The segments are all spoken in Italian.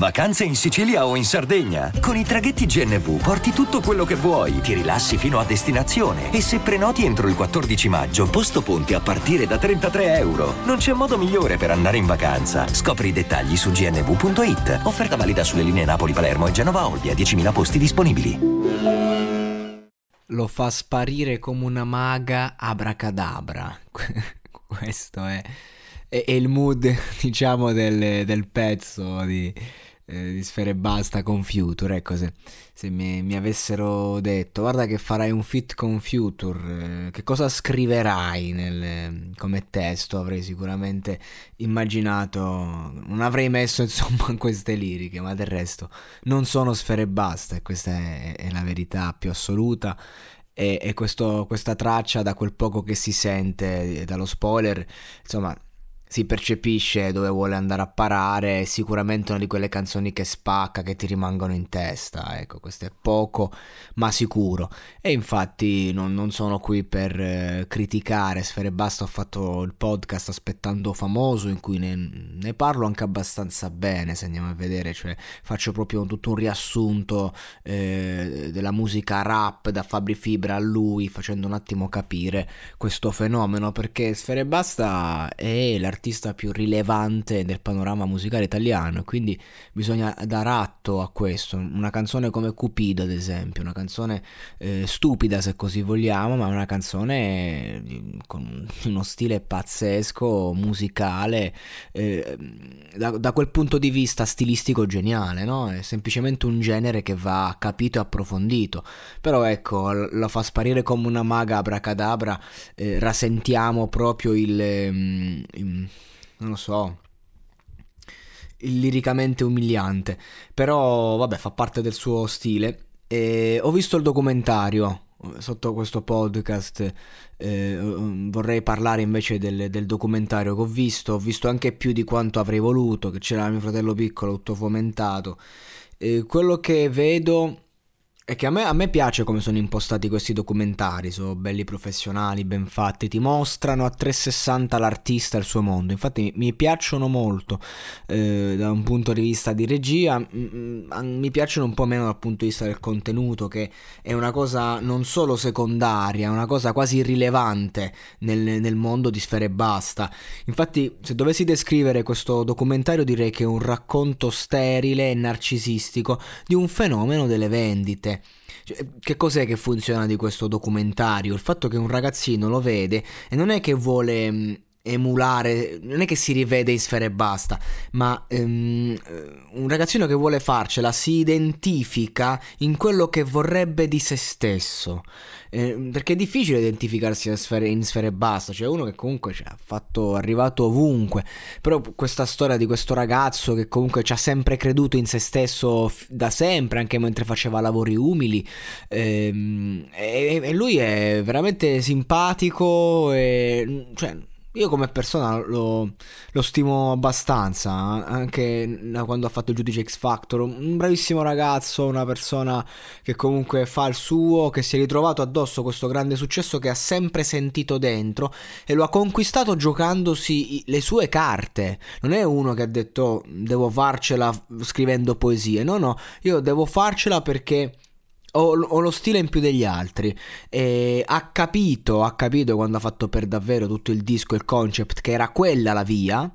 Vacanze in Sicilia o in Sardegna? Con i traghetti GNV porti tutto quello che vuoi, ti rilassi fino a destinazione e se prenoti entro il 14 maggio, posto ponti a partire da 33 euro. Non c'è modo migliore per andare in vacanza. Scopri i dettagli su gnv.it. Offerta valida sulle linee Napoli-Palermo e Genova-Olbia, 10.000 posti disponibili. Lo fa sparire come una maga abracadabra. Questo è, è, il mood, diciamo, del, del pezzo di eh, di Sfere Basta con Future. Ecco, se, se mi, mi, avessero detto, guarda che farai un fit con Future, eh, che cosa scriverai nel, come testo? Avrei sicuramente immaginato, non avrei messo insomma queste liriche, ma del resto non sono Sfere Basta e questa è, è la verità più assoluta. E, e questo, questa traccia, da quel poco che si sente dallo spoiler, insomma, si percepisce dove vuole andare a parare, è sicuramente una di quelle canzoni che spacca, che ti rimangono in testa, ecco, questo è poco ma sicuro. E infatti non, non sono qui per eh, criticare Sfere Basta, ho fatto il podcast aspettando famoso in cui ne, ne, parlo anche abbastanza bene, se andiamo a vedere, cioè faccio proprio tutto un riassunto eh, della musica rap da Fabri Fibra a lui, facendo un attimo capire questo fenomeno, perché Sfere Basta è l'artista l'artista più rilevante del panorama musicale italiano, quindi bisogna dar atto a questo. Una canzone come Cupido, ad esempio, una canzone eh, stupida se così vogliamo, ma una canzone eh, con uno stile pazzesco, musicale, eh, da, da, quel punto di vista stilistico geniale, no? È semplicemente un genere che va capito e approfondito. Però ecco, lo fa sparire come una maga abracadabra, eh, rasentiamo proprio il, il non lo so, liricamente umiliante, però vabbè fa parte del suo stile. E ho visto il documentario sotto questo podcast, eh, vorrei parlare invece del, del, documentario che ho visto, ho visto anche più di quanto avrei voluto, che c'era mio fratello piccolo tutto fomentato. Eh, quello che vedo è che a me, a me, piace come sono impostati questi documentari, sono belli professionali, ben fatti, ti mostrano a 360 l'artista e il suo mondo, infatti mi piacciono molto eh, da un punto di vista di regia, mi piacciono un po' meno dal punto di vista del contenuto, che è una cosa non solo secondaria, è una cosa quasi irrilevante nel, nel mondo di Sfere e Basta. Infatti se dovessi descrivere questo documentario direi che è un racconto sterile e narcisistico di un fenomeno delle vendite cioè, che cos'è che funziona di questo documentario? Il fatto che un ragazzino lo vede e non è che vuole mm, emulare, non è che si rivede in sfera e basta, ma um, un ragazzino che vuole farcela si identifica in quello che vorrebbe di se stesso. Eh, perché è difficile identificarsi in sfere, in sfere e basta, c'è uno che comunque cioè, ha fatto, è arrivato ovunque, però questa storia di questo ragazzo che comunque ci ha sempre creduto in se stesso f- da sempre, anche mentre faceva lavori umili, ehm, e, e, lui è veramente simpatico, e, cioè io come persona lo, lo, stimo abbastanza, anche quando ha fatto il giudice X Factor, un bravissimo ragazzo, una persona che comunque fa il suo, che si è ritrovato addosso questo grande successo che ha sempre sentito dentro e lo ha conquistato giocandosi le sue carte. Non è uno che ha detto devo farcela scrivendo poesie, no no, io devo farcela perché ho, ho, lo stile in più degli altri. E ha capito, ha capito quando ha fatto per davvero tutto il disco, il concept, che era quella la via.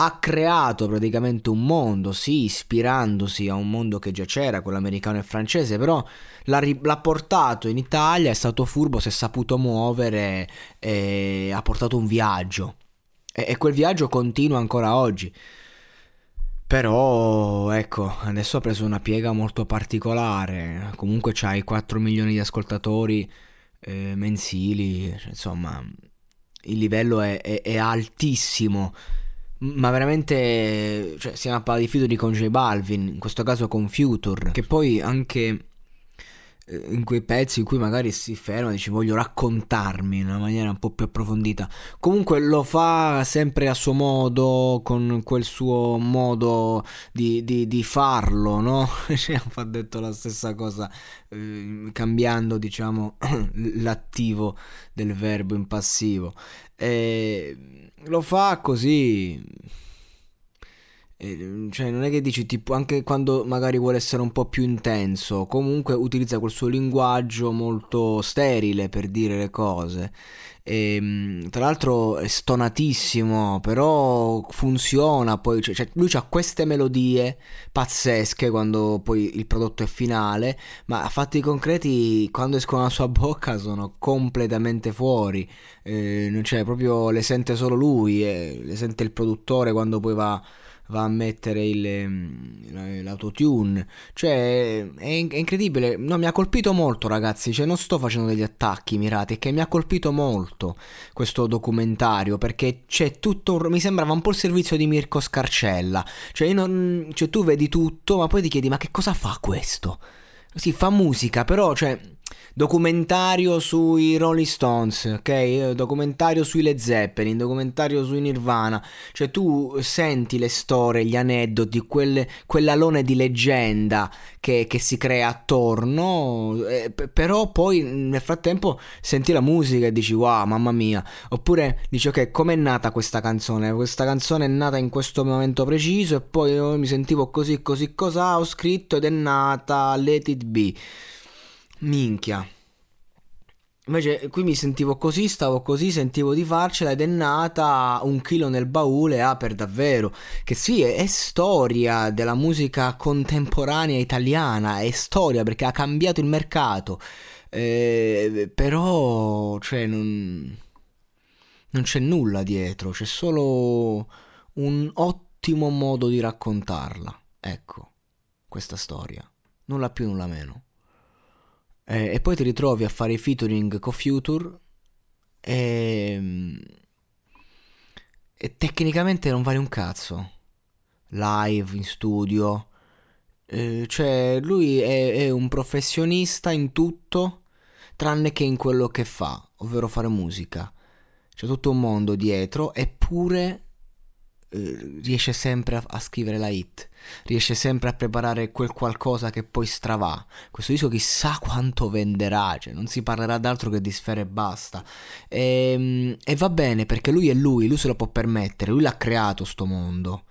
Ha creato praticamente un mondo, sì, ispirandosi a un mondo che già c'era, quello americano e francese, però l'ha, l'ha portato in Italia, è stato furbo, si è saputo muovere e ha portato un viaggio. E, e quel viaggio continua ancora oggi. Però, ecco, adesso ha preso una piega molto particolare. Comunque c'hai 4 milioni di ascoltatori eh, mensili, insomma, il livello è, è, è altissimo. ma veramente cioè, stiamo a parlare di featuring con J Balvin, in questo caso con Future, che poi anche in quei pezzi in cui magari si ferma e dice voglio raccontarmi in una maniera un po' più approfondita. Comunque lo fa sempre a suo modo, con quel suo modo di, di, di farlo, no? Cioè, ha detto la stessa cosa, eh, cambiando diciamo l'attivo del verbo in passivo. E lo fa così cioè, non è che dici tipo anche quando magari vuole essere un po' più intenso, comunque utilizza quel suo linguaggio molto sterile per dire le cose. E, ehm, tra l'altro è stonatissimo, però funziona. Poi cioè, cioè, lui ha queste melodie pazzesche quando poi il prodotto è finale, ma a fatti concreti, quando escono dalla sua bocca, sono completamente fuori. Eh, cioè, proprio le sente solo lui, eh, le sente il produttore quando poi va va a mettere il, ehm, l'autotune. Cioè, è, è, incredibile. No, mi ha colpito molto, ragazzi. Cioè, non sto facendo degli attacchi mirati, è che mi ha colpito molto questo documentario. Perché c'è tutto. Un, mi sembrava un po' il servizio di Mirko Scarcella. Cioè, non, cioè, tu vedi tutto, ma poi ti chiedi: ma che cosa fa questo? Sì, fa musica, però, cioè documentario sui Rolling Stones, ok? Documentario sui Led Zeppelin, documentario sui Nirvana. Cioè tu senti le storie, gli aneddoti, quelle, quell'alone di leggenda che, che si crea attorno, eh, però poi nel frattempo senti la musica e dici wow, mamma mia. Oppure dici ok, com'è nata questa canzone? Questa canzone è nata in questo momento preciso e poi io mi sentivo così, così, cosa ho scritto ed è nata Let It Be. Minchia. Invece qui mi sentivo così, stavo così, sentivo di farcela ed è nata un chilo nel baule, ah per davvero, che sì, è, è, storia della musica contemporanea italiana, è storia perché ha cambiato il mercato, eh, però cioè non, non c'è nulla dietro, c'è solo un ottimo modo di raccontarla, ecco, questa storia, nulla più, nulla meno. Eh, e poi ti ritrovi a fare i featuring con Future e, e tecnicamente non vale un cazzo. Live, in studio. Eh, cioè, lui è, è un professionista in tutto, tranne che in quello che fa, ovvero fare musica. C'è tutto un mondo dietro, eppure riesce sempre a, a, scrivere la hit, riesce sempre a preparare quel qualcosa che poi stravà. Questo disco chissà quanto venderà, cioè non si parlerà d'altro che di sfere e basta. E, ehm, e va bene perché lui è lui, lui se lo può permettere, lui l'ha creato sto mondo.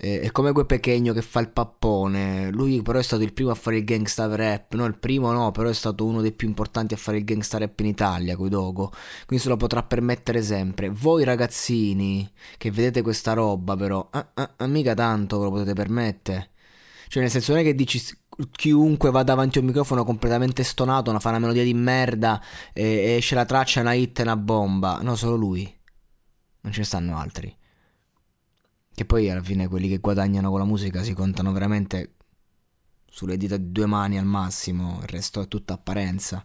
Eh, è come quel pechegno che fa il pappone. Lui però è stato il primo a fare il gangsta rap. No, il primo no, però è stato uno dei più importanti a fare il gangsta rap in Italia, Dogo. Quindi se lo potrà permettere sempre. Voi ragazzini che vedete questa roba però, ah, ah, ah, mica tanto ve lo potete permettere. Cioè nel senso non è che dici chiunque va davanti a un microfono completamente stonato, fa una melodia di merda e esce la traccia, una hit e una bomba. No, solo lui. Non ce ne stanno altri. Che poi alla fine quelli che guadagnano con la musica si contano veramente sulle dita di due mani al massimo, il resto è tutta apparenza.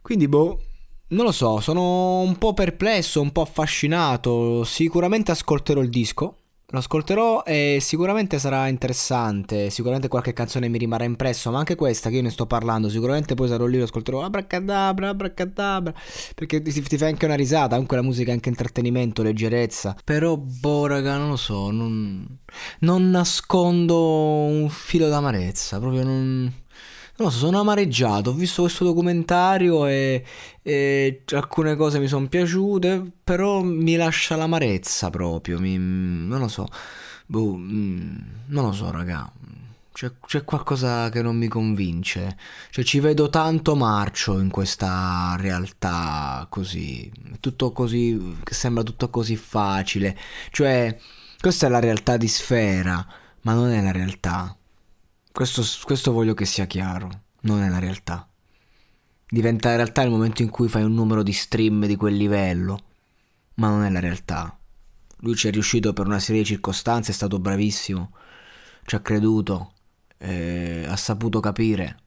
Quindi boh, non lo so, sono un po' perplesso, un po' affascinato. Sicuramente ascolterò il disco lo ascolterò e sicuramente sarà interessante, sicuramente qualche canzone mi rimarrà impresso, ma anche questa che io ne sto parlando, sicuramente poi sarò lì, lo ascolterò. Abracadabra, abracadabra, perché ti, ti fai anche una risata, comunque la musica è anche intrattenimento, leggerezza, però boh raga, non lo so, non, non nascondo un filo d'amarezza, proprio non... Non lo so, sono amareggiato, ho visto questo documentario e, e alcune cose mi sono piaciute, però mi lascia l'amarezza proprio, mi, non lo so, boh, mm, non lo so raga, c'è, c'è, qualcosa che non mi convince, cioè ci vedo tanto marcio in questa realtà così, tutto così, sembra tutto così facile, cioè questa è la realtà di sfera, ma non è la realtà. Questo, questo voglio che sia chiaro, non è la realtà. Diventa realtà nel momento in cui fai un numero di stream di quel livello, ma non è la realtà. Lui ci è riuscito per una serie di circostanze, è stato bravissimo, ci ha creduto, eh, ha saputo capire,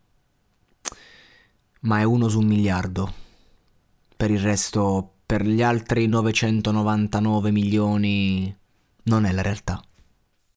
ma è uno su un miliardo. Per il resto, per gli altri 999 milioni non è la realtà.